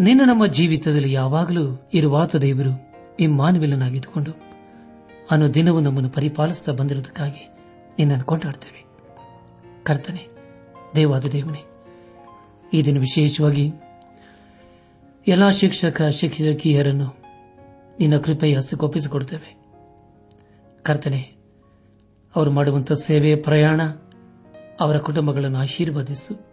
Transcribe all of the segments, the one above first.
ನಿನ್ನ ನಮ್ಮ ಜೀವಿತದಲ್ಲಿ ಯಾವಾಗಲೂ ಇರುವಾತ ದೇವರು ಇಮ್ಮಾನವಿಲ್ಲನಾಗಿದ್ದುಕೊಂಡು ಅನ್ನು ದಿನವೂ ನಮ್ಮನ್ನು ಪರಿಪಾಲಿಸುತ್ತಾ ಬಂದಿರುವುದಕ್ಕಾಗಿ ನಿನ್ನನ್ನು ಕೊಂಡಾಡ್ತೇವೆ. ಕರ್ತನೆ, ದೇವಾದ ದೇವನೇ, ಈ ದಿನ ವಿಶೇಷವಾಗಿ ಎಲ್ಲ ಶಿಕ್ಷಕ, ಶಿಕ್ಷಕಿಯರನ್ನು ನಿನ್ನ ಕೃಪೆಯ ಹಸ್ತಕ್ಕೊಪ್ಪಿಸಿಕೊಡುತ್ತೇವೆ ಕರ್ತನೆ, ಅವರು ಮಾಡುವಂತಹ ಸೇವೆ ಪ್ರಯಾಣ ಅವರ ಕುಟುಂಬಗಳನ್ನು ಆಶೀರ್ವದಿಸು.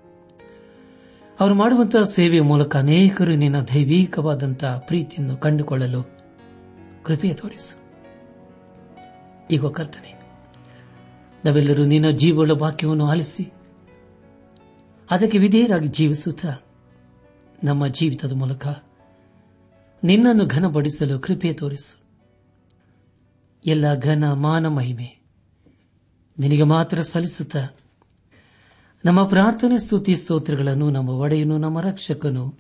ಅವರು ಮಾಡುವಂತಹ ಸೇವೆಯ ಮೂಲಕ ಅನೇಕರು ನಿನ್ನ ದೈವಿಕವಾದಂತಹ ಪ್ರೀತಿಯನ್ನು ಕಂಡುಕೊಳ್ಳಲು ಕೃಪೆಯ ತೋರಿಸು. ಈಗ ಕರ್ತನೆ, ನಾವೆಲ್ಲರೂ ನಿನ್ನ ಜೀವಗಳ ವಾಕ್ಯವನ್ನು ಆಲಿಸಿ, ಅದಕ್ಕೆ ವಿಧೇಯರಾಗಿ ಜೀವಿಸುತ್ತಾ ನಮ್ಮ ಜೀವಿತದ ಮೂಲಕ ನಿನ್ನನ್ನು ಘನಪಡಿಸಲು ಕೃಪೆ ತೋರಿಸು. ಎಲ್ಲ ಘನ ಮಾನ ಮಹಿಮೆ ನಿನಗೆ ಮಾತ್ರ ಸಲ್ಲಿಸುತ್ತಾ ನಮ್ಮ ಪ್ರಾರ್ಥನೆ, ಸ್ತುತಿ, ಸ್ತೋತ್ರಗಳನ್ನು ನಮ್ಮ ಒಡೆಯನು, ನಮ್ಮ ರಕ್ಷಕನು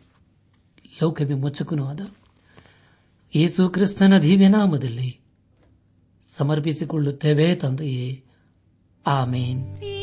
ಲೌಕ ವಿಮೋಚಕನೂ ಆದ. ಯೇಸು ಕ್ರಿಸ್ತನ ದಿವ್ಯನಾಮದಲ್ಲಿ ಸಮರ್ಪಿಸಿಕೊಳ್ಳುತ್ತೇವೆ ತಂದೆಯೇ. ಆಮೇನ್.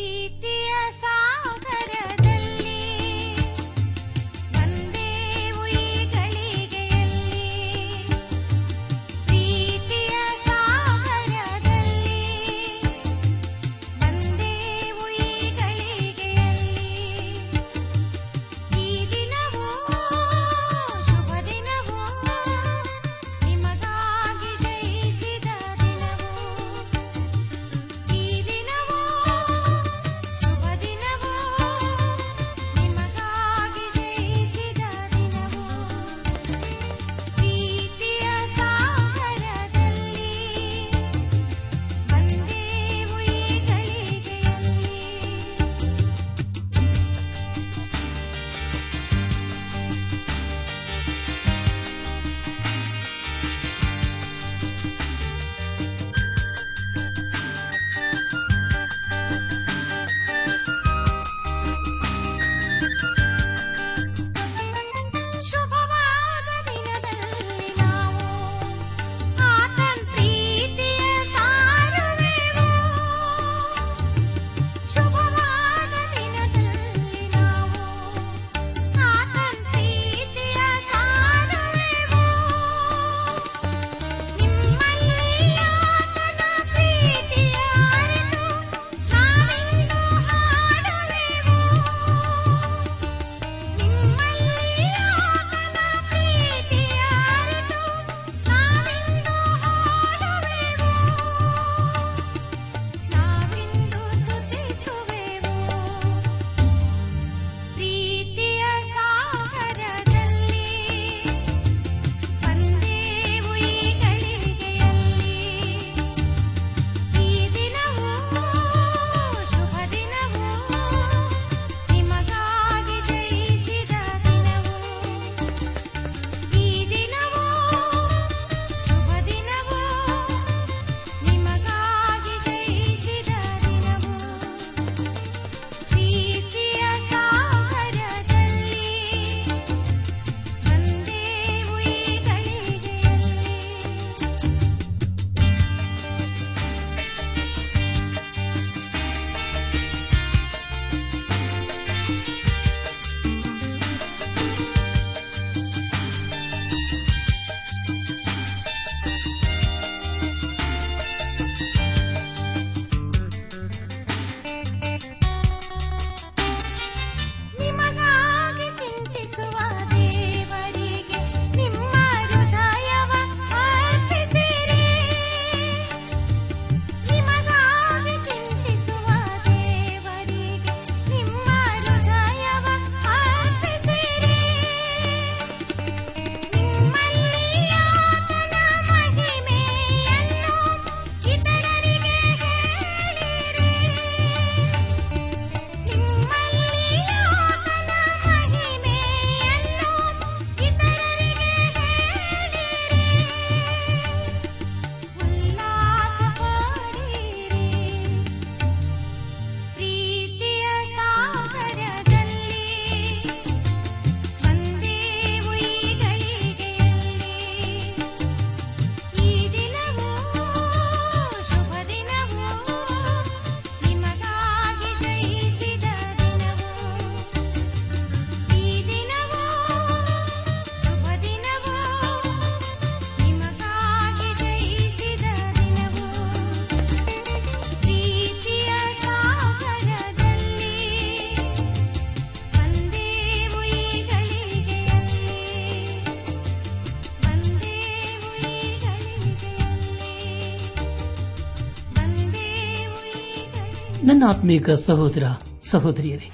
ನನ್ನಾತ್ಮೀಕ ಸಹೋದರ, ಸಹೋದರಿಯರೇ,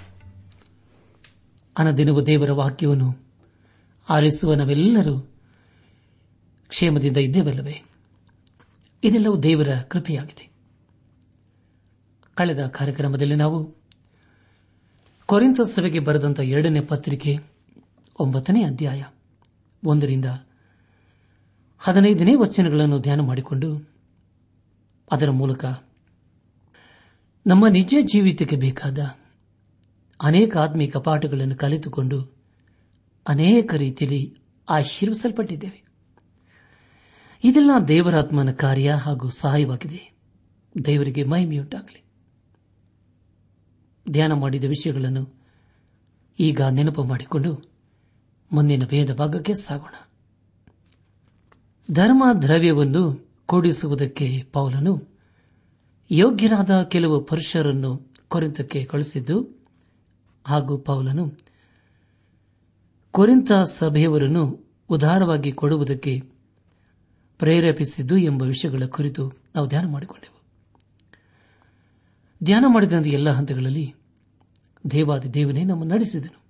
ಅನದಿನವು ದೇವರ ವಾಕ್ಯವನ್ನು ಆಲಿಸುವ ನಾವೆಲ್ಲರೂ ಕ್ಷೇಮದಿಂದ ಇದ್ದೇವಲ್ಲವೇ? ಇದೆಲ್ಲವೂ ದೇವರ ಕೃಪೆಯಾಗಿದೆ. ಕಳೆದ ಕಾರ್ಯಕ್ರಮದಲ್ಲಿ ನಾವು ಕೊರಿಂತ ಸಭೆಗೆ ಬರೆದಂತಹ ಎರಡನೇ ಪತ್ರಿಕೆ, ಒಂಬತ್ತನೇ ಅಧ್ಯಾಯ, ಒಂದರಿಂದ ಹದಿನೈದನೇ ವಚನಗಳನ್ನು ಧ್ಯಾನ ಮಾಡಿಕೊಂಡು ಅದರ ಮೂಲಕ ನಮ್ಮ ನಿಜ ಜೀವಿತಕ್ಕೆ ಬೇಕಾದ ಅನೇಕ ಆತ್ಮೀಕ ಪಾಠಗಳನ್ನು ಕಲಿತುಕೊಂಡು ಅನೇಕ ರೀತಿಯಲ್ಲಿ ಆಶೀರ್ವಿಸಲ್ಪಟ್ಟಿದ್ದೇವೆ. ಇದೆಲ್ಲ ದೇವರಾತ್ಮನ ಕಾರ್ಯ ಹಾಗೂ ಸಹಾಯವಾಗಿದೆ. ದೇವರಿಗೆ ಮಹಿಮೆಯುಂಟಾಗಲಿ. ಧ್ಯಾನ ಮಾಡಿದ ವಿಷಯಗಳನ್ನು ಈಗ ನೆನಪು ಮಾಡಿಕೊಂಡು ಮುಂದಿನ ಭೇದ ಭಾಗಕ್ಕೆ ಸಾಗೋಣ. ಧರ್ಮ ದ್ರವ್ಯವನ್ನು ಕೂಡಿಸುವುದಕ್ಕೆ ಪೌಲನು ಯೋಗ್ಯರಾದ ಕೆಲವು ಪುರುಷರನ್ನು ಕೊರೆಂತಕ್ಕೆ ಕಳಿಸಿದ್ದು ಹಾಗೂ ಪೌಲನು ಕೊರೆಂತ ಸಭೆಯವರನ್ನು ಉದಾರವಾಗಿ ಕೊಡುವುದಕ್ಕೆ ಪ್ರೇರೇಪಿಸಿದ್ದು ಎಂಬ ವಿಷಯಗಳ ಕುರಿತು ನಾವು ಧ್ಯಾನ ಮಾಡಿಕೊಂಡೆವು. ಧ್ಯಾನ ಮಾಡಿದಂಥ ಎಲ್ಲ ಹಂತಗಳಲ್ಲಿ ದೇವಾದಿ ದೇವನೇ ನಮ್ಮ ನಡೆಸಿದನು.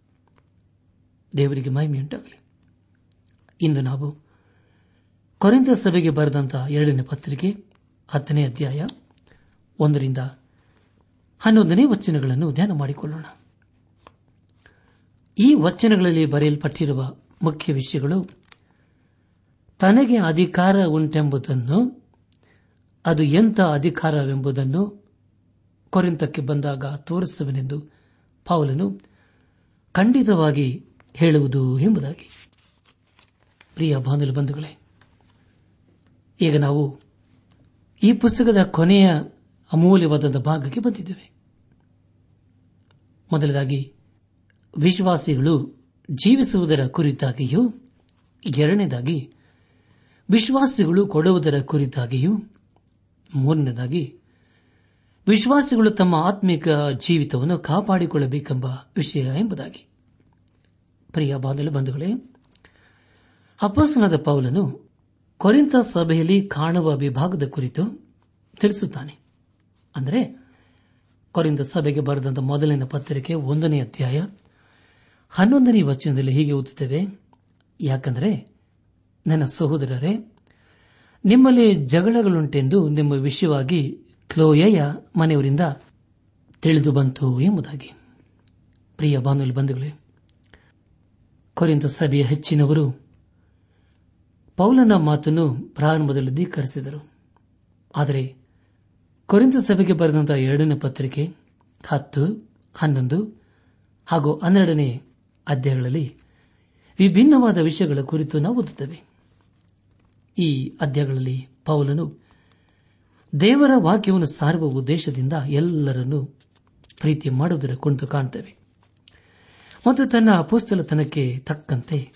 ದೇವರಿಗೆ ಮಹಿಮೆಯುಂಟಾಗಲಿ. ಇಂದು ನಾವು ಕೊರೆಂತ ಸಭೆಗೆ ಬರೆದಂತಹ ಎರಡನೇ ಪತ್ರಿಕೆ, ಹತ್ತನೇ ಅಧ್ಯಾಯ ಒಂದರಿಂದ ಹನ್ನೊಂದನೇ ವಚನಗಳನ್ನು ಧ್ಯಾನ ಮಾಡಿಕೊಳ್ಳೋಣ. ಈ ವಚನಗಳಲ್ಲಿ ಬರೆಯಲ್ಪಟ್ಟಿರುವ ಮುಖ್ಯ ವಿಷಯಗಳು, ತನಗೆ ಅಧಿಕಾರ ಉಂಟೆಂಬುದನ್ನು, ಅದು ಎಂಥ ಅಧಿಕಾರವೆಂಬುದನ್ನು ಕೊರೆಂತಕ್ಕೆ ಬಂದಾಗ ತೋರಿಸುವನೆಂದು ಪೌಲನು ಖಂಡಿತವಾಗಿ ಹೇಳುವುದು ಎಂಬುದಾಗಿ. ಪ್ರಿಯ ಬಾಂಧವ ಬಂಧುಗಳೇ, ಈಗ ನಾವು ಈ ಪುಸ್ತಕದ ಕೊನೆಯ ಅಮೂಲ್ಯವಾದ ಭಾಗಕ್ಕೆ ಬಂದಿದ್ದೇವೆ. ಮೊದಲದಾಗಿ, ವಿಶ್ವಾಸಿಗಳು ಜೀವಿಸುವುದರ ಕುರಿತಾಗಿಯೂ, ಎರಡನೇದಾಗಿ, ವಿಶ್ವಾಸಿಗಳು ಕೊಡುವುದರ ಕುರಿತಾಗಿಯೂ, ಮೂರನೇದಾಗಿ, ವಿಶ್ವಾಸಿಗಳು ತಮ್ಮ ಆತ್ಮಿಕ ಜೀವಿತವನ್ನು ಕಾಪಾಡಿಕೊಳ್ಳಬೇಕೆಂಬ ವಿಷಯ ಎಂಬುದಾಗಿ. ಪ್ರಿಯ ಬಾಂಧವ ಬಂಧುಗಳೇ ಅಪಸನದ ಪೌಲನು ಕೊರಿಂತ ಸಭೆಯಲ್ಲಿ ಕಾಣುವ ವಿಭಾಗದ ಕುರಿತು ತಿಳಿಸುತ್ತಾನೆ. ಅಂದರೆ ಕೊರಿಂದ ಸಭೆಗೆ ಬರೆದಂತ ಮೊದಲಿನ ಪತ್ರಿಕೆ ಒಂದನೇ ಅಧ್ಯಾಯ ಹನ್ನೊಂದನೇ ವಚನದಲ್ಲಿ ಹೀಗೆ ಓದುತ್ತೇವೆ. ಯಾಕಂದರೆ, ನನ್ನ ಸಹೋದರರೇ, ನಿಮ್ಮಲ್ಲಿ ಜಗಳಗಳುಂಟೆಂದು ನಿಮ್ಮ ವಿಷಯವಾಗಿ ಕ್ಲೋಯಯ ಮನೆಯವರಿಂದ ತಿಳಿದು ಬಂತು ಎಂಬುದಾಗಿ. ಪ್ರಿಯ ಬಾನುಲಿ ಬಂಧುಗಳೇ ಕೊರಿಂದ ಸಭೆಯ ಹೆಚ್ಚಿನವರು ಪೌಲನ ಮಾತನ್ನು ಪ್ರಾರಂಭದಲ್ಲಿ ಧಿಕ್ಕರಿಸಿದರು. ಆದರೆ ಕೊರಿಂತ ಸಭೆಗೆ ಬರೆದಂತಹ ಎರಡನೇ ಪತ್ರಿಕೆ ಹತ್ತು, ಹನ್ನೊಂದು ಹಾಗೂ ಹನ್ನೆರಡನೇ ಅಧ್ಯಾಯಗಳಲ್ಲಿ ವಿಭಿನ್ನವಾದ ವಿಷಯಗಳ ಕುರಿತು ನಾವು ಓದುತ್ತೇವೆ. ಈ ಅಧ್ಯಾಯಗಳಲ್ಲಿ ಪೌಲನು ದೇವರ ವಾಕ್ಯವನ್ನು ಸಾರುವ ಉದ್ದೇಶದಿಂದ ಎಲ್ಲರನ್ನೂ ಪ್ರೀತಿ ಮಾಡುವುದರ ಕುರಿತು ಕಾಣುತ್ತೇವೆ. ಮತ್ತು ತನ್ನ ಅಪೋಸ್ತಲತನಕ್ಕೆ ತಕ್ಕಂತೆ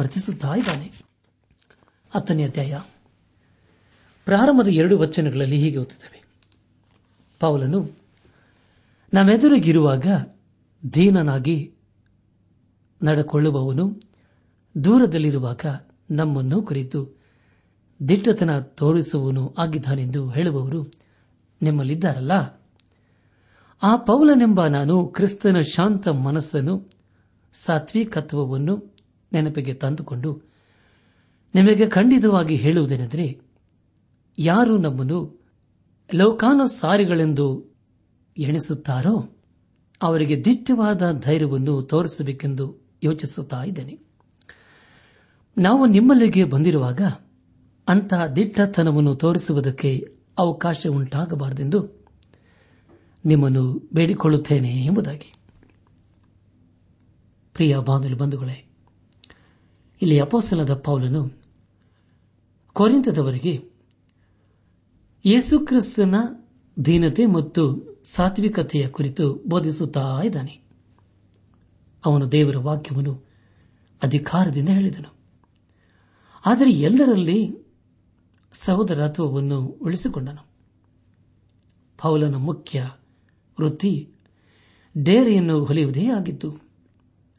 ವರ್ತಿಸುತ್ತಾ ಇದ್ದಾನೆ. ಹತ್ತನೇ ಅಧ್ಯಾಯ. ಪ್ರಾರಂಭದ ಎರಡು ವಚನಗಳಲ್ಲಿ ಹೀಗೆ ಓದುತ್ತವೆ. ಪೌಲನು ನಮ್ಮೆದುರಿಗಿರುವಾಗ ದೀನನಾಗಿ ನಡೆಕೊಳ್ಳುವವನು ದೂರದಲ್ಲಿರುವಾಗ ನಮ್ಮನ್ನು ಕುರಿತು ದಿಟ್ಟತನ ತೋರಿಸುವನು ಆಗಿದ್ದಾನೆಂದು ಹೇಳುವವರು ನಿಮ್ಮಲ್ಲಿದ್ದಾರಲ್ಲ? ಆ ಪೌಲನೆಂಬ ನಾನು ಕ್ರಿಸ್ತನ ಶಾಂತ ಮನಸ್ಸನ್ನು, ಸಾತ್ವಿಕತ್ವವನ್ನು ನೆನಪಿಗೆ ತಂದುಕೊಂಡು ನಿಮಗೆ ಖಂಡಿತವಾಗಿ ಹೇಳುವುದೇನೆಂದರೆ, ಯಾರು ನಮ್ಮನ್ನು ಲೋಕಾನುಸಾರಿಗಳೆಂದು ಎಣಿಸುತ್ತಾರೋ ಅವರಿಗೆ ದಿಟ್ಟವಾದ ಧೈರ್ಯವನ್ನು ತೋರಿಸಬೇಕೆಂದು ಯೋಚಿಸುತ್ತಾ ಇದ್ದೇನೆ. ನಾವು ನಿಮ್ಮಲ್ಲಿಗೆ ಬಂದಿರುವಾಗ ಅಂತಹ ದಿಟ್ಟತನವನ್ನು ತೋರಿಸುವುದಕ್ಕೆ ಅವಕಾಶ ಉಂಟಾಗಬಾರದೆಂದು ನಿಮ್ಮನ್ನು ಬೇಡಿಕೊಳ್ಳುತ್ತೇನೆ ಎಂಬುದಾಗಿ. ಪ್ರಿಯ ಬಂಧುಗಳೇ, ಇಲ್ಲಿ ಅಪೋಸಲದ ಪೌಲನು ಕೊರಿಂತದವರಿಗೆ ಯೇಸುಕ್ರಿಸ್ತನ ದೀನತೆ ಮತ್ತು ಸಾತ್ವಿಕತೆಯ ಕುರಿತು ಬೋಧಿಸುತ್ತಾ ಇದ್ದಾನೆ. ಅವನು ದೇವರ ವಾಕ್ಯವನ್ನು ಅಧಿಕಾರದಿಂದ ಹೇಳಿದನು. ಆದರೆ ಎಲ್ಲರಲ್ಲಿ ಸಹೋದರತ್ವವನ್ನು ಉಳಿಸಿಕೊಂಡನು. ಪೌಲನ ಮುಖ್ಯ ವೃತ್ತಿ, ಡೇರೆಯನ್ನು ಹೊಲಿಯುವುದೇ ಆಗಿದ್ದು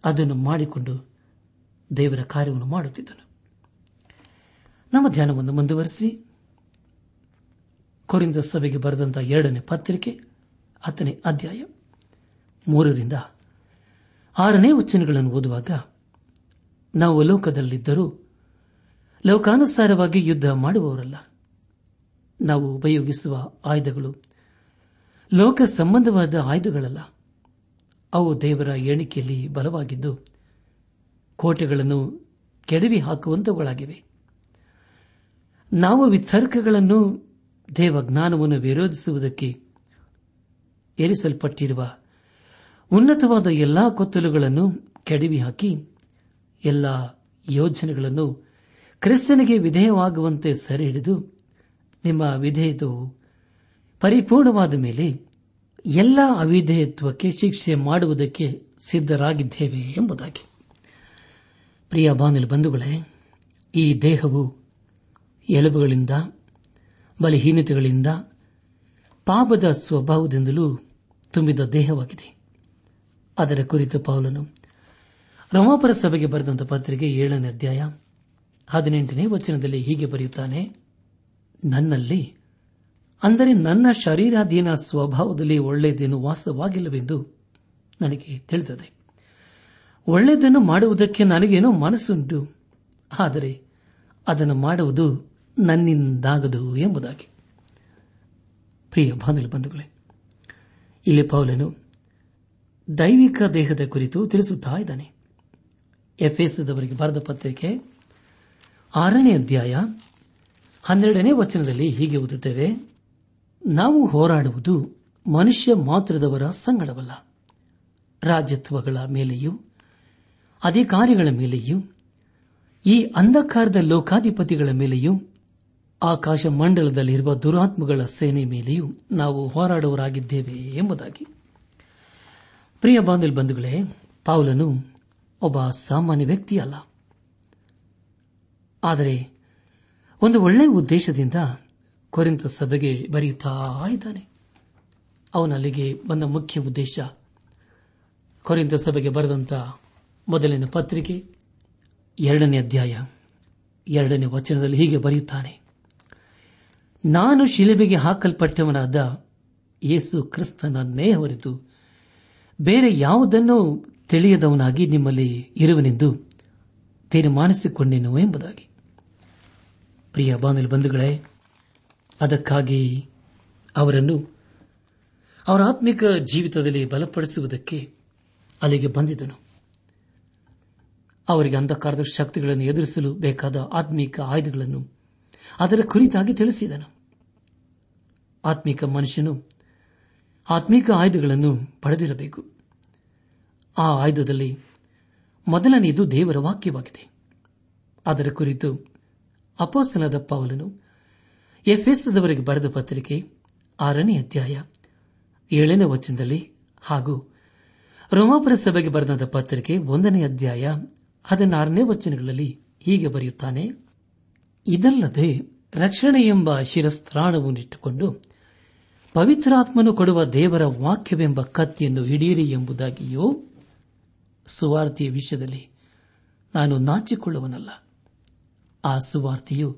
ಅದನ್ನು ಮಾಡಿಕೊಂಡು ದೇವರ ಕಾರ್ಯವನ್ನು ಮಾಡುತ್ತಿದ್ದನು. ನಮ್ಮ ಧ್ಯಾನವನ್ನು ಮುಂದುವರೆಸಿ. ಕೊರಿಂದ ಸಭೆಗೆ ಬರೆದಂತಹ ಎರಡನೇ ಪತ್ರಿಕೆ, ಹತ್ತನೇ ಅಧ್ಯಾಯ, ಮೂರರಿಂದ ಆರನೇ ವಚನಗಳನ್ನು ಓದುವಾಗ, ನಾವು ಲೋಕದಲ್ಲಿದ್ದರೂ ಲೋಕಾನುಸಾರವಾಗಿ ಯುದ್ಧ ಮಾಡುವವರಲ್ಲ. ನಾವು ಉಪಯೋಗಿಸುವ ಆಯುಧಗಳು ಲೋಕ ಸಂಬಂಧವಾದ ಆಯುಧಗಳಲ್ಲ. ಅವು ದೇವರ ಎಣಿಕೆಯಲ್ಲಿ ಬಲವಾಗಿದ್ದು ಕೋಟೆಗಳನ್ನು ಕೆಡವಿ ಹಾಕುವಂತವುಗಳಾಗಿವೆ ನಾವು ವಿತರ್ಕಗಳನ್ನು ದೇವಜ್ಞಾನವನ್ನು ವಿರೋಧಿಸುವುದಕ್ಕೆ ಏರಿಸಲ್ಪಟ್ಟಿರುವ ಉನ್ನತವಾದ ಎಲ್ಲಾ ಕೊತ್ತಲುಗಳನ್ನು ಕೆಡವಿ ಹಾಕಿ ಎಲ್ಲ ಯೋಜನೆಗಳನ್ನು ಕ್ರಿಸ್ತನಿಗೆ ವಿಧೇಯವಾಗುವಂತೆ ಸೆರೆ ಹಿಡಿದು ನಿಮ್ಮ ವಿಧೇಯತ್ವವು ಪರಿಪೂರ್ಣವಾದ ಮೇಲೆ ಎಲ್ಲ ಅವಿಧೇಯತ್ವಕ್ಕೆ ಶಿಕ್ಷೆ ಮಾಡುವುದಕ್ಕೆ ಸಿದ್ಧರಾಗಿದ್ದೇವೆ ಎಂಬುದಾಗಿ. ಪ್ರಿಯ ಬಾನಿಲ್ ಬಂಧುಗಳೇ, ಈ ದೇಹವು ಎಲುಬುಗಳಿಂದ ಬಲಹೀನತೆಗಳಿಂದ ಪಾಪದ ಸ್ವಭಾವದಿಂದಲೂ ತುಂಬಿದ ದೇಹವಾಗಿದೆ. ಅದರ ಕುರಿತು ಪೌಲನು ರಮಾಪರ ಸಭೆಗೆ ಬರೆದಂತ ಪತ್ರಿಕೆ ಏಳನೇ ಅಧ್ಯಾಯ ಹದಿನೆಂಟನೇ ವಚನದಲ್ಲಿ ಹೀಗೆ ಬರೆಯುತ್ತಾನೆ, ನನ್ನಲ್ಲಿ, ಅಂದರೆ ನನ್ನ ಶರೀರಾಧೀನ ಸ್ವಭಾವದಲ್ಲಿ ಒಳ್ಳೆಯದೇನು ವಾಸವಾಗಿಲ್ಲವೆಂದು ನನಗೆ ತಿಳಿದಿದೆ. ಒಳ್ಳೆಯದನ್ನು ಮಾಡುವುದಕ್ಕೆ ನನಗೇನೋ ಮನಸ್ಸುಂಟು, ಆದರೆ ಅದನ್ನು ಮಾಡುವುದು ನನ್ನಿಂದಾಗದು ಎಂಬುದಾಗಿ. ಪ್ರಿಯ ಬಾಂಧವ ಬಂಧುಗಳೇ, ಇಲ್ಲಿ ಪೌಲನು ದೈವಿಕ ದೇಹದ ಕುರಿತು ತಿಳಿಸುತ್ತಾ ಇದ್ದಾನೆ. ಎಫ್ಎಸ್ದವರಿಗೆ ಬರೆದ ಪತ್ರಿಕೆ ಆರನೇ ಅಧ್ಯಾಯ ಹನ್ನೆರಡನೇ ವಚನದಲ್ಲಿ ಹೀಗೆ ಓದುತ್ತೇವೆ, ನಾವು ಹೋರಾಡುವುದು ಮನುಷ್ಯ ಮಾತ್ರದವರ ಸಂಗಡವಲ್ಲ. ರಾಜ್ಯತ್ವಗಳ ಮೇಲೆಯೂ ಅಧಿಕಾರಿಗಳ ಮೇಲೆಯೂ ಈ ಅಂಧಕಾರದ ಲೋಕಾಧಿಪತಿಗಳ ಮೇಲೆಯೂ ಆಕಾಶ ಮಂಡಲದಲ್ಲಿರುವ ದುರಾತ್ಮಗಳ ಸೇನೆ ಮೇಲೆಯೂ ನಾವು ಹೋರಾಡುವರಾಗಿದ್ದೇವೆ ಎಂಬುದಾಗಿ. ಪ್ರಿಯ ಬಾಂಧಲ್ ಬಂಧುಗಳೇ ಪೌಲನು ಒಬ್ಬ ಸಾಮಾನ್ಯ ವ್ಯಕ್ತಿಯಲ್ಲ. ಆದರೆ ಒಂದು ಒಳ್ಳೆಯ ಉದ್ದೇಶದಿಂದ ಕೊರೆಂತ ಸಭೆಗೆ ಬರೆಯುತ್ತಾ ಇದ್ದಾನೆ. ಅವನಲ್ಲಿಗೆ ಬಂದ ಮುಖ್ಯ ಉದ್ದೇಶ ಕೊರೆಂತ ಸಭೆಗೆ ಬರೆದಂತ ಮೊದಲಿನ ಪತ್ರಿಕೆ, ಎರಡನೇ ಅಧ್ಯಾಯ, ಎರಡನೇ ವಚನದಲ್ಲಿ ಹೀಗೆ ಬರೆಯುತ್ತಾನೆ. ನಾನು ಶಿಲೆಬೆಗೆ ಹಾಕಲ್ಪಟ್ಟವನಾದ ಯೇಸು ಕ್ರಿಸ್ತನನ್ನೇ ಹೊರತು. ಬೇರೆ ಯಾವುದನ್ನೂ ತಿಳಿಯದವನಾಗಿ ನಿಮ್ಮಲ್ಲಿ ಇರುವನೆಂದು ತೀರ್ಮಾನಿಸಿಕೊಂಡೆನು ಎಂಬುದಾಗಿ. ಪ್ರಿಯ ಬಾನಲಿ ಬಂಧುಗಳೇ, ಅದಕ್ಕಾಗಿ ಅವರನ್ನು ಅವರ ಆತ್ಮಿಕ ಜೀವಿತದಲ್ಲಿ ಬಲಪಡಿಸುವುದಕ್ಕೆ ಅಲ್ಲಿಗೆ ಬಂದಿದ್ದನು. ಅವರಿಗೆ ಅಂಧಕಾರದ ಶಕ್ತಿಗಳನ್ನು ಎದುರಿಸಲು ಬೇಕಾದ ಆತ್ಮಿಕ ಆಯುಧಗಳನ್ನು ಅದರ ಕುರಿತಾಗಿ ತಿಳಿಸಿದನು. ಆತ್ಮಿಕ ಮನುಷ್ಯನು ಆತ್ಮಿಕ ಆಯುಧಗಳನ್ನು ಪಡೆದಿರಬೇಕು. ಆ ಆಯುಧದಲ್ಲಿ ಮೊದಲನೆಯದು ದೇವರ ವಾಕ್ಯವಾಗಿದೆ. ಅದರ ಕುರಿತು ಅಪೋಸ್ತನದ ಪಾವಲನು ಎಫ್ಎಸ್ದವರಿಗೆ ಬರೆದ ಪತ್ರಿಕೆ ಆರನೇ ಅಧ್ಯಾಯ ಏಳನೇ ವಚನದಲ್ಲಿ ಹಾಗೂ ರೋಮಾಪುರ ಸಭೆಗೆ ಬರೆದ ಪತ್ರಿಕೆ ಒಂದನೇ ಅಧ್ಯಾಯ ಹದಿನಾರನೇ ವಚನಗಳಲ್ಲಿ ಹೀಗೆ ಬರೆಯುತ್ತಾನೆ. ಇದಲ್ಲದೆ ರಕ್ಷಣೆ ಎಂಬ ಶಿರಸ್ತ್ರಾಣವನ್ನಿಟ್ಟುಕೊಂಡು ಪವಿತ್ರಾತ್ಮನು ಕೊಡುವ ದೇವರ ವಾಕ್ಯವೆಂಬ ಕತ್ತಿಯನ್ನು ಹಿಡಿಯಿರಿ ಎಂಬುದಾಗಿಯೋ ಸುವಾರ್ತೆಯ ವಿಷಯದಲ್ಲಿ ನಾನು ನಾಚಿಕೊಳ್ಳುವನಲ್ಲ. ಆ ಸುವಾರ್ತೆಯು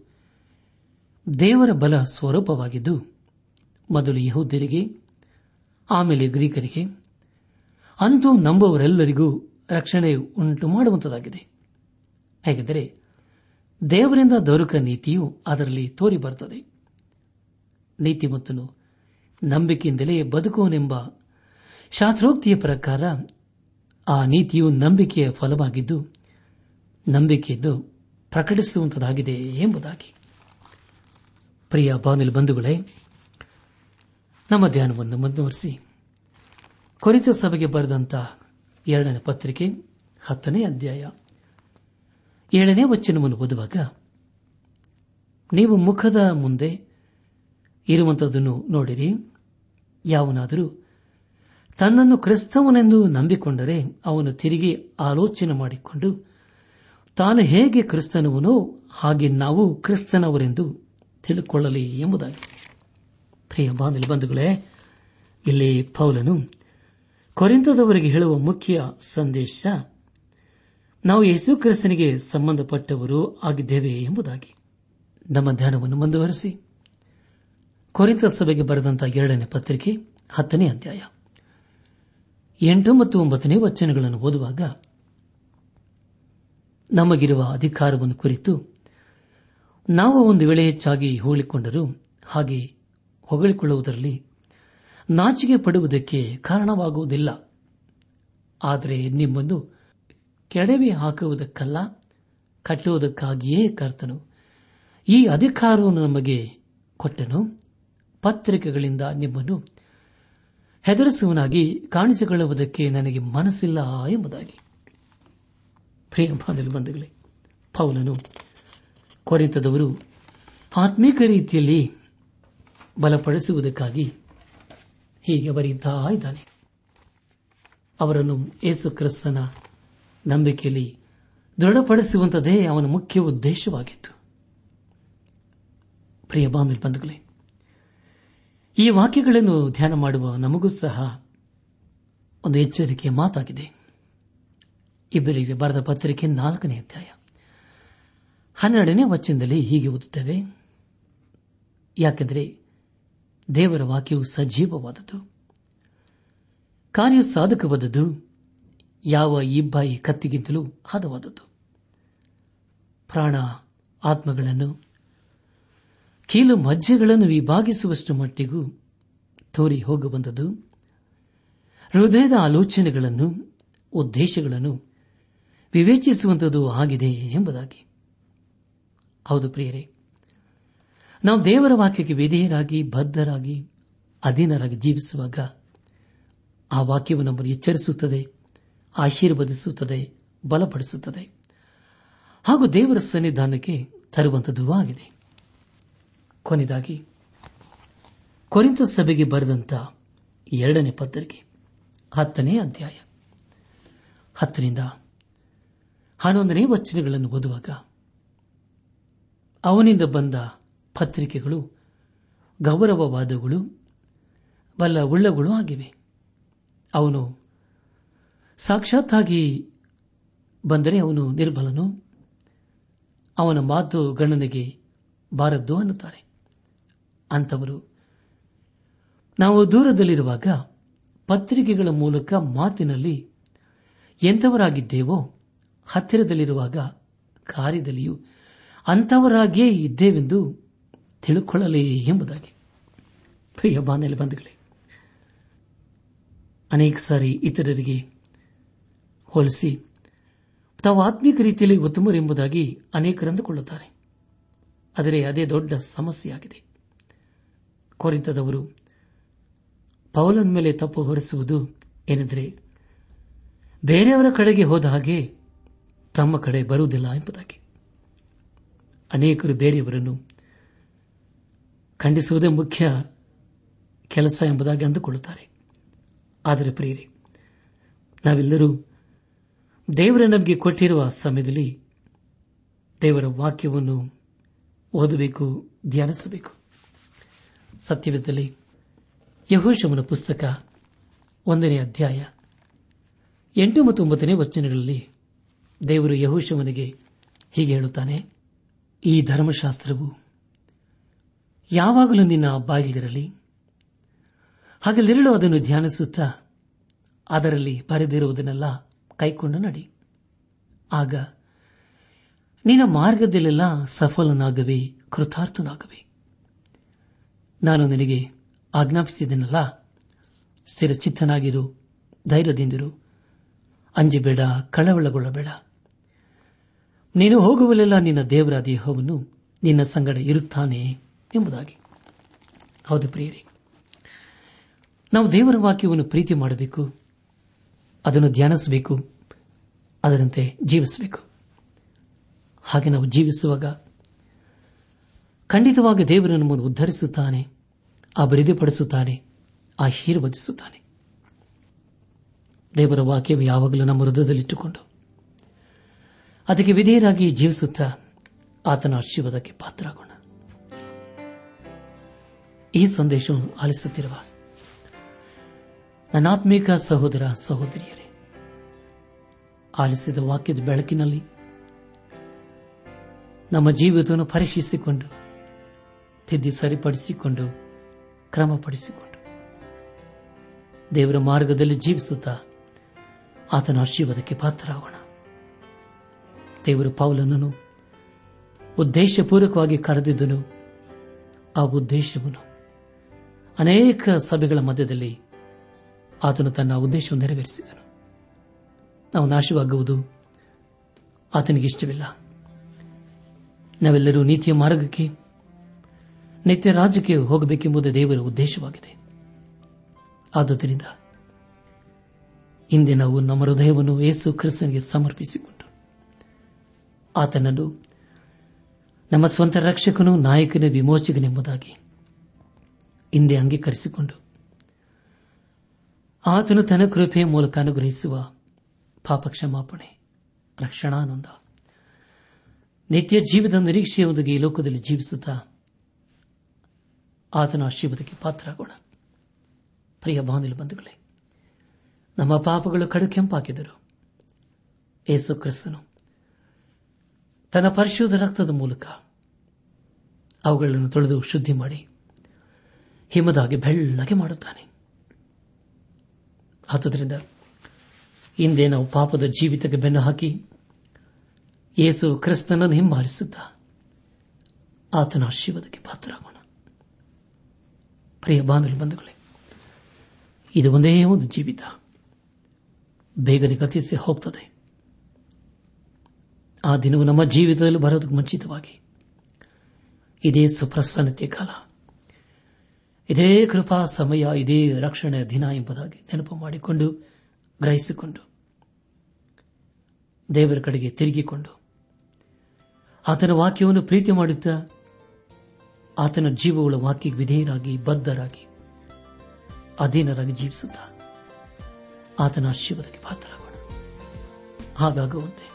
ದೇವರ ಬಲ ಸ್ವರೂಪವಾಗಿದ್ದು, ಮೊದಲು ಯಹೋದ್ಯರಿಗೆ, ಆಮೇಲೆ ಗ್ರೀಕರಿಗೆ, ಅಂತೂ ನಂಬುವವರೆಲ್ಲರಿಗೂ ರಕ್ಷಣೆ ಉಂಟು ಮಾಡುವಂತದಾಗಿದೆ ಹೇಗೆಂದರೆ ದೇವರಿಂದ ದೊರಕ ನೀತಿಯು ಅದರಲ್ಲಿ ತೋರಿಬರುತ್ತದೆ. ನೀತಿ ನೀತಿಮತ್ತನು ನಂಬಿಕೆಯಿಂದಲೇ ಬದುಕುವನೆಂಬ ಶಾಸ್ತ್ರೋಕ್ತಿಯ ಪ್ರಕಾರ ಆ ನೀತಿಯು ನಂಬಿಕೆಯ ಫಲವಾಗಿದ್ದು ನಂಬಿಕೆಯನ್ನು ಪ್ರಕಟಿಸುವಂತದಾಗಿದೆ ಎಂಬುದಾಗಿ. ಪ್ರಿಯ ಬಾನಿಲ್ ಬಂಧುಗಳೇ, ನಮ್ಮ ಧ್ಯಾನವನ್ನು ಮುಂದುವರೆಸಿ. ಕೊರಿತ ಸಭೆಗೆ ಬರೆದಂತಹ ಎರಡನೇ ಪತ್ರಿಕೆ ಹತ್ತನೇ ಅಧ್ಯಾಯ. ಏಳನೇ ವಚನವನ್ನು ಓದುವಾಗ, ನೀವು ಮುಖದ ಮುಂದೆ ಇರುವಂತದನ್ನು ನೋಡಿರಿ. ಯಾವನಾದರೂ ತನ್ನನ್ನು ಕ್ರಿಸ್ತವನೆಂದು ನಂಬಿಕೊಂಡರೆ ಅವನು ತಿರುಗಿ ಆಲೋಚನೆ ಮಾಡಿಕೊಂಡು, ತಾನು ಹೇಗೆ ಕ್ರಿಸ್ತನವನೋ ಹಾಗೆ ನಾವು ಕ್ರಿಸ್ತನವರೆಂದು ತಿಳಿದುಕೊಳ್ಳಲಿ ಎಂಬುದಾಗಿ. ಪ್ರಿಯ ಬಂಧುಗಳೇ, ಇಲ್ಲಿ ಪೌಲನು ಕೊರಿಂತದವರಿಗೆ ಹೇಳುವ ಮುಖ್ಯ ಸಂದೇಶ ನಾವು ಯೇಸು ಕ್ರಿಸ್ತನಿಗೆ ಸಂಬಂಧಪಟ್ಟವರು ಆಗಿದ್ದೇವೆ ಎಂಬುದಾಗಿ. ನಮ್ಮ ಧ್ಯಾನವನ್ನು ಮುಂದುವರೆಸಿ. ಕೊರಿತ ಸಭೆಗೆ ಬರೆದಂತಹ ಎರಡನೇ ಪತ್ರಿಕೆ ಹತ್ತನೇ ಅಧ್ಯಾಯ. ಎಂಟು ಮತ್ತು ಒಂಬತ್ತನೇ ವಚನಗಳನ್ನು ಓದುವಾಗ ನಮಗಿರುವ ಅಧಿಕಾರವನ್ನು ಕುರಿತು ನಾವು ಒಂದು ವೇಳೆ ಹೆಚ್ಚಾಗಿ ಹೋಳಿಕೊಂಡರೂ ಹಾಗೆ ಹೊಗಳಿಕೊಳ್ಳುವುದರಲ್ಲಿ ನಾಚಿಕೆ ಪಡುವುದಕ್ಕೆ ಕಾರಣವಾಗುವುದಿಲ್ಲ. ಆದರೆ ನಿಮ್ಮನ್ನು ಕೆಡವಿ ಹಾಕುವುದಕ್ಕಲ್ಲ, ಕಟ್ಟುವುದಕ್ಕಾಗಿಯೇ ಕರ್ತನು. ಈ ಅಧಿಕಾರವನ್ನು ನಮಗೆ ಕೊಟ್ಟನು. ಪತ್ರಿಕೆಗಳಿಂದ ನಿಮ್ಮನ್ನು ಹೆದರಿಸುವನಾಗಿ ಕಾಣಿಸಿಕೊಳ್ಳುವುದಕ್ಕೆ ನನಗೆ ಮನಸ್ಸಿಲ್ಲ ಎಂಬುದಾಗಿ. ಬಂಧುಗಳೇ, ಪೌಲನು ಕೊರೆತದವರು ಆತ್ಮೀಕ ರೀತಿಯಲ್ಲಿ ಬಲಪಡಿಸುವುದಕ್ಕಾಗಿ ಹೀಗೆ ಬರೆಯುತ್ತಾ ಇದ್ದಾನೆ. ಅವರನ್ನು ಯೇಸು ಕ್ರಿಸ್ತನ ನಂಬಿಕೆಯಲ್ಲಿ ದೃಢಪಡಿಸುವಂತದೇ ಅವನ ಮುಖ್ಯ ಉದ್ದೇಶವಾಗಿತ್ತು. ಪ್ರಿಯ ಬಂಧುಗಳೇ ಈ ವಾಕ್ಯಗಳನ್ನು ಧ್ಯಾನ ಮಾಡುವ ನಮಗೂ ಸಹ ಒಂದು ಎಚ್ಚರಿಕೆಯ ಮಾತಾಗಿದೆ. ಇಬ್ಬರಿಗೆ ಬರೆದ ಪತ್ರಿಕೆ ನಾಲ್ಕನೇ ಅಧ್ಯಾಯ. ಹನ್ನೆರಡನೇ ವಚನದಲ್ಲಿ ಹೀಗೆ ಓದುತ್ತೇವೆ, ಯಾಕೆಂದರೆ ದೇವರ ವಾಕ್ಯವು ಸಜೀವವಾದದ್ದು ಕಾರ್ಯ ಸಾಧಕವಾದದ್ದು ಯಾವ ಇಬ್ಬಾಯಿ ಕತ್ತಿಗಿಂತಲೂ ಹದವಾದದ್ದು. ಪ್ರಾಣ ಆತ್ಮಗಳನ್ನು, ಕೀಲು ಮಜ್ಜೆಗಳನ್ನು ವಿಭಾಗಿಸುವಷ್ಟು ಮಟ್ಟಿಗೂ ತೋರಿ ಹೋಗಬಂದದ್ದು. ಹೃದಯದ ಆಲೋಚನೆಗಳನ್ನು, ಉದ್ದೇಶಗಳನ್ನು ವಿವೇಚಿಸುವಂಥದ್ದು ಆಗಿದೆ ಎಂಬುದಾಗಿ. ಹೌದು ಪ್ರಿಯರೇ, ನಾವು ದೇವರ ವಾಕ್ಯಕ್ಕೆ ವಿಧೇಯರಾಗಿ, ಬದ್ಧರಾಗಿ, ಅಧೀನರಾಗಿ ಜೀವಿಸುವಾಗ ಆ ವಾಕ್ಯವು ನಮ್ಮನ್ನು ಎಚ್ಚರಿಸುತ್ತದೆ. ಆಶೀರ್ವದಿಸುತ್ತದೆ, ಬಲಪಡಿಸುತ್ತದೆ. ಹಾಗೂ ದೇವರ ಸನ್ನಿಧಾನಕ್ಕೆ ತರುವಂತದ್ದು ಆಗಿದೆ ಕೊನೆಯದಾಗಿ ಕೊರಿಂತ ಸಭೆಗೆ ಬರೆದಂತ ಎರಡನೇ ಪತ್ರಿಕೆ, ಹತ್ತನೇ ಅಧ್ಯಾಯ. ಹತ್ತರಿಂದ ಹನ್ನೊಂದನೇ ವಚನಗಳನ್ನು ಓದುವಾಗ, ಅವನಿಂದ ಬಂದ ಪತ್ರಿಕೆಗಳು ಗೌರವವಾದಗಳು ಬಲ್ಲ ಉಳ್ಳಗಳು ಆಗಿವೆ. ಅವನು ಸಾಕ್ಷಾತ್ತಾಗಿ ಬಂದರೆ ಅವನು ನಿರ್ಬಲನು. ಅವನ ಮಾತು ಗಣನೆಗೆ ಬಾರದ್ದು ಅನ್ನುತ್ತಾರೆ. ಅಂತವರು ನಾವು ದೂರದಲ್ಲಿರುವಾಗ ಪತ್ರಿಕೆಗಳ ಮೂಲಕ ಮಾತಿನಲ್ಲಿ ಎಂಥವರಾಗಿದ್ದೇವೋ, ಹತ್ತಿರದಲ್ಲಿರುವಾಗ ಕಾರ್ಯದಲ್ಲಿಯೂ ಅಂಥವರಾಗಿಯೇ ಇದ್ದೇವೆಂದು ತಿಳುಕೊಳ್ಳಲಿ ಎಂಬುದಾಗಿ. ಪ್ರಿಯ ಬಂಧುಗಳೇ, ಅನೇಕ ಸಾರಿ ಇತರರಿಗೆ ಹೋಲಿಸಿ. ತಾವು ಆತ್ಮೀಕ ರೀತಿಯಲ್ಲಿ ಉತ್ತಮರೆಂಬುದಾಗಿ ಅನೇಕರಂದುಕೊಳ್ಳುತ್ತಾರೆ ಆದರೆ ಅದೇ ದೊಡ್ಡ ಸಮಸ್ಯೆಯಾಗಿದೆ. ಕೊರಿಂತದವರು ಪೌಲನ ಮೇಲೆ ತಪ್ಪು ಹೊರಿಸುವುದು ಏನೆಂದರೆ, ಬೇರೆಯವರ ಕಡೆಗೆ ಹೋದ ಹಾಗೆ ತಮ್ಮ ಕಡೆ ಬರುವುದಿಲ್ಲ ಎಂಬುದಾಗಿ. ಅನೇಕರು ಬೇರೆಯವರನ್ನು ಖಂಡಿಸುವುದೇ ಮುಖ್ಯ ಕೆಲಸ ಎಂಬುದಾಗಿ ಅಂದುಕೊಳ್ಳುತ್ತಾರೆ. ಆದರೆ ಪ್ರಿಯರೇ, ನಾವೆಲ್ಲರೂ ದೇವರ ನಮಗೆ ಕೊಟ್ಟಿರುವ ಸಮಯದಲ್ಲಿ ದೇವರ ವಾಕ್ಯವನ್ನು ಓದಬೇಕು, ಧ್ಯಾನಿಸಬೇಕು. ಸತ್ಯವಿದ್ದಲ್ಲಿ ಯಹೋಶಮನ ಪುಸ್ತಕ ಒಂದನೇ ಅಧ್ಯಾಯ ಎಂಟು ಮತ್ತು ಒಂಬತ್ತನೇ ವಚನಗಳಲ್ಲಿ ದೇವರು ಯಹೋಶಮನಿಗೆ ಹೀಗೆ ಹೇಳುತ್ತಾನೆ, ಈ ಧರ್ಮಶಾಸ್ತ್ರವು ಯಾವಾಗಲೂ ನಿನ್ನ ಬಾಯಿಲಿರಲಿ ಹಗಲಿರಲು ಅದನ್ನು ಧ್ಯಾನಿಸುತ್ತಾ ಅದರಲ್ಲಿ ಬರೆದಿರುವುದನ್ನೆಲ್ಲ ಕೈಕೊಂಡು ನಡಿ. ಆಗ, ನಿನ್ನ ಮಾರ್ಗದಲ್ಲೆಲ್ಲ ಸಫಲನಾಗವೆ, ಕೃತಾರ್ಥನಾಗವೆ. ನಾನು ನಿನಗೆ ಆಜ್ಞಾಪಿಸಿದನಲ್ಲ? ಸ್ಥಿರಚಿತ್ತನಾಗಿರು, ಧೈರ್ಯದಿಂದಿರು. ಅಂಜಬೇಡ, ಕಳವಳಗೊಳ್ಳಬೇಡ. ನೀನು ಹೋಗುವಲ್ಲೆಲ್ಲ ನಿನ್ನ ದೇವರ ದೇಹವನ್ನು ನಿನ್ನ ಸಂಗಡ ಇರುತ್ತಾನೆ ಎಂಬುದಾಗಿ. ಹೌದು ಪ್ರಿಯರೇ, ನಾವು ದೇವರ ವಾಕ್ಯವನ್ನು ಪ್ರೀತಿ ಮಾಡಬೇಕು. ಅದನ್ನು ಧ್ಯಾನಿಸಬೇಕು, ಅದರಂತೆ ಜೀವಿಸಬೇಕು. ಹಾಗೆ ನಾವು ಜೀವಿಸುವಾಗ ಖಂಡಿತವಾಗಿ ದೇವರು ನಮ್ಮನ್ನು ಉದ್ಧರಿಸುತ್ತಾನೆ, ಅಭಿವೃದ್ಧಿಪಡಿಸುತ್ತಾನೆ, ಆಶೀರ್ವದಿಸುತ್ತಾನೆ. ದೇವರ ವಾಕ್ಯವು ಯಾವಾಗಲೂ ನಮ್ಮ ಹೃದಯದಲ್ಲಿಟ್ಟುಕೊಂಡು ಅದಕ್ಕೆ ವಿಧೇಯರಾಗಿ ಜೀವಿಸುತ್ತಾ ಆತನ ಆಶೀರ್ವಾದಕ್ಕೆ ಪಾತ್ರರಾಗೋಣ. ಈ ಸಂದೇಶವನ್ನು ಆಲಿಸುತ್ತಿರುವ ನನ್ನಾತ್ಮೀಕ ಸಹೋದರ ಸಹೋದರಿಯರೇ ಆಲಿಸಿದ ವಾಕ್ಯದ ಬೆಳಕಿನಲ್ಲಿ ನಮ್ಮ ಜೀವಿತವನ್ನು ಪರೀಕ್ಷಿಸಿಕೊಂಡು, ತಿದ್ದಿ ಸರಿಪಡಿಸಿಕೊಂಡು, ಕ್ರಮಪಡಿಸಿಕೊಂಡು ದೇವರ ಮಾರ್ಗದಲ್ಲಿ ಜೀವಿಸುತ್ತಾ ಆತನ ಆಶೀರ್ವಾದಕ್ಕೆ ಪಾತ್ರರಾಗೋಣ. ದೇವರು ಪೌಲನನ್ನು ಉದ್ದೇಶಪೂರ್ವಕವಾಗಿ ಕರೆದಿದ್ದನು. ಆ ಉದ್ದೇಶವನ್ನು ಅನೇಕ ಸಭೆಗಳ ಮಧ್ಯದಲ್ಲಿ ಆತನು ತನ್ನ ಉದ್ದೇಶವನ್ನು ನೆರವೇರಿಸಿದನು. ನಾವು ನಾಶವಾಗುವುದು ಆತನಿಗೆ ಇಷ್ಟವಿಲ್ಲ. ನಾವೆಲ್ಲರೂ ನೀತಿಯ ಮಾರ್ಗಕ್ಕೆ, ನಿತ್ಯ ರಾಜ್ಯಕ್ಕೆ ಹೋಗಬೇಕೆಂಬುದು ದೇವರ ಉದ್ದೇಶವಾಗಿದೆ. ಆದುದರಿಂದ ಇಂದೇ ನಾವು ನಮ್ಮ ಹೃದಯವನ್ನು ಯೇಸು ಕ್ರಿಸ್ತನಿಗೆ ಸಮರ್ಪಿಸಿಕೊಂಡು, ಆತನನ್ನು ನಮ್ಮ ಸ್ವಂತ ರಕ್ಷಕನು ನಾಯಕನ ವಿಮೋಚಕನೆಂಬುದಾಗಿ ಹಿಂದೆ ಅಂಗೀಕರಿಸಿಕೊಂಡು, ಆತನು ತನ್ನ ಕೃಪೆಯ ಮೂಲಕ ಅನುಗ್ರಹಿಸುವ ಪಾಪ ಕ್ಷಮಾಪಣೆ ರಕ್ಷಣಾನಂದ. ನಿತ್ಯ ಜೀವದ ನಿರೀಕ್ಷೆಯೊಂದಿಗೆ ಈ ಲೋಕದಲ್ಲಿ ಜೀವಿಸುತ್ತಾ ಆತನ ಆಶೀರ್ವಾದಕ್ಕೆ ಪಾತ್ರರಾಗೋಣ. ಪ್ರಿಯ ಬಾನಿಲು ಬಂಧುಗಳೇ, ನಮ್ಮ ಪಾಪಗಳು ಕಡು ಕೆಂಪಾಕಿದರು ಏಸು ಕ್ರಿಸ್ತನು ತನ್ನ ಪರಿಶುದ್ಧ ರಕ್ತದ ಮೂಲಕ ಅವುಗಳನ್ನು ತೊಳೆದು ಶುದ್ಧಿ ಮಾಡಿ ಹಿಮದಾಗಿ ಬೆಳ್ಳಗೆ ಮಾಡುತ್ತಾನೆ. ಆದುದರಿಂದ ಹಿಂದೆ ನಾವು ಪಾಪದ ಜೀವಿತಕ್ಕೆ ಬೆನ್ನು ಹಾಕಿ ಯೇಸು ಕ್ರಿಸ್ತನನ್ನು ಹಿಂಬಾಲಿಸುತ್ತ ಆತನ ಆಶೀರ್ವಾದಕ್ಕೆ ಪಾತ್ರರಾಗೋಣ. ಪ್ರಿಯ ಬಾಂಧವ್ಯ ಬಂಧುಗಳೇ, ಇದು ಒಂದೇ ಒಂದು ಜೀವಿತ. ಬೇಗನೆ ಗತಿಸಿ ಹೋಗ್ತದೆ. ಆ ದಿನವು ನಮ್ಮ ಜೀವಿತದಲ್ಲಿ ಬರೋದಕ್ಕೆ ಮುಂಚಿತವಾಗಿ ಇದೇ ಸುಪ್ರಸನ್ನತೆಯ ಕಾಲ. ಇದೇ ಕೃಪಾ ಸಮಯ, ಇದೇ ರಕ್ಷಣೆಯ ದಿನ ಎಂಬುದಾಗಿ ನೆನಪು ಮಾಡಿಕೊಂಡು, ಗ್ರಹಿಸಿಕೊಂಡು ದೇವರ ಕಡೆಗೆ ತಿರುಗಿಕೊಂಡು ಆತನ ವಾಕ್ಯವನ್ನು ಪ್ರೀತಿ ಮಾಡುತ್ತಾ ಆತನ ಜೀವಗಳ ವಾಕ್ಯಕ್ಕೆ ವಿಧೇಯರಾಗಿ, ಬದ್ಧರಾಗಿ, ಅಧೀನರಾಗಿ ಜೀವಿಸುತ್ತ ಆತನ ಆಶೀರ್ವಾದಕ್ಕೆ ಪಾತ್ರರಾಗೋಣ. ಹಾಗಾಗುವಂತೆ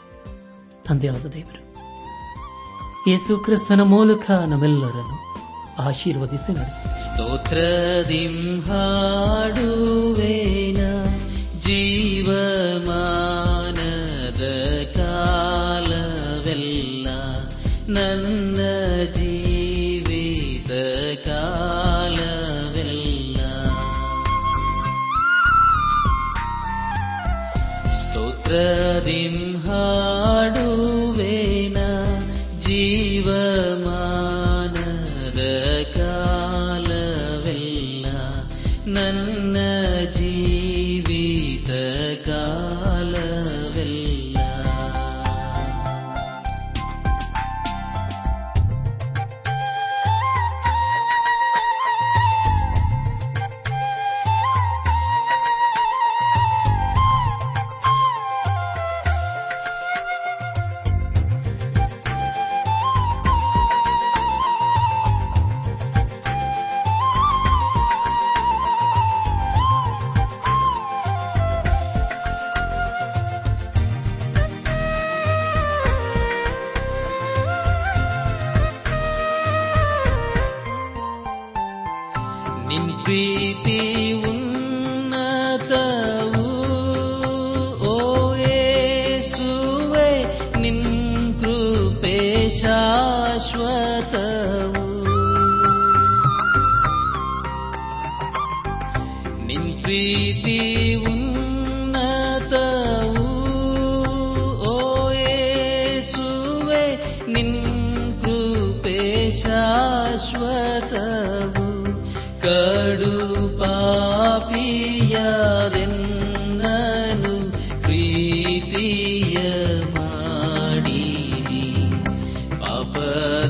ತಂದೆಯಾದ ದೇವರು, ಯೇಸು ಕ್ರಿಸ್ತನ ಮೂಲಕ ನಮ್ಮೆಲ್ಲರನ್ನು ಆಶೀರ್ವದಿಸಿ ನಡೆಸಿ. ಸ್ತೋತ್ರದಿಂ ಹಾಡುವೇನ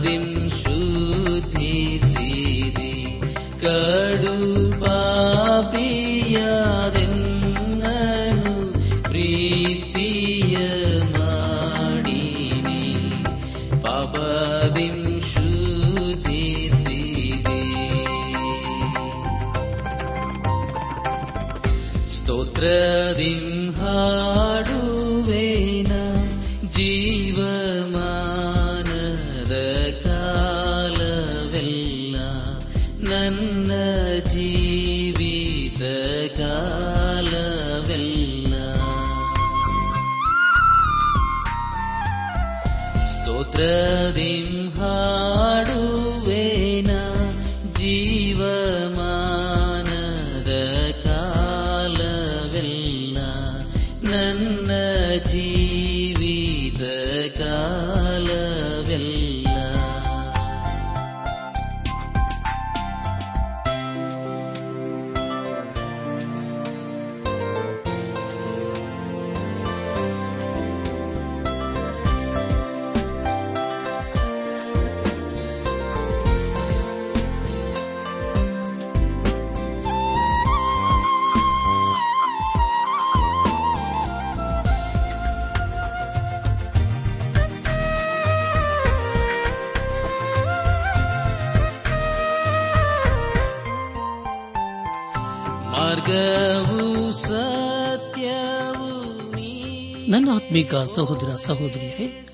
ಪಾಪದಿಂ جناتي ಆತ್ಮಿಕ ಸಹೋದರ ಸಹೋದರಿಯರೇ,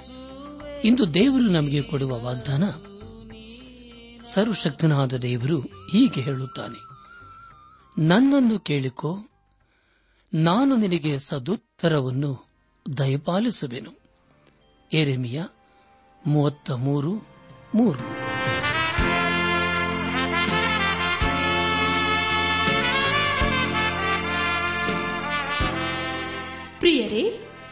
ಇಂದು ದೇವರು ನಮಗೆ ಕೊಡುವ ವಾಗ್ದಾನ, ಸರ್ವಶಕ್ತನಾದ ದೇವರು ಹೀಗೆ ಹೇಳುತ್ತಾನೆ. ನನ್ನನ್ನು ಕೇಳಿಕೋ, ನಾನು ನಿನಗೆ ಸದುತ್ತರವನ್ನು ದಯಪಾಲಿಸುವೆನು. ಎರೆಮಿಯ ಮೂವತ್ತ ಮೂರು ಮೂರು. ಪ್ರಿಯರೇ